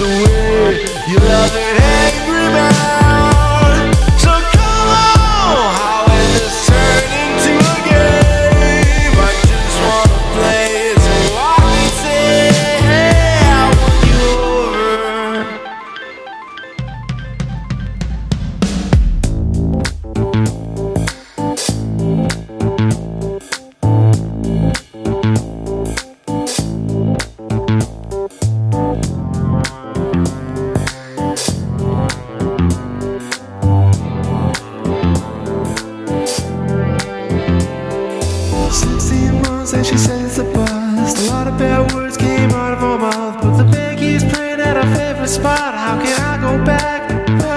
the way you love it. Hey. spot, how can I go back?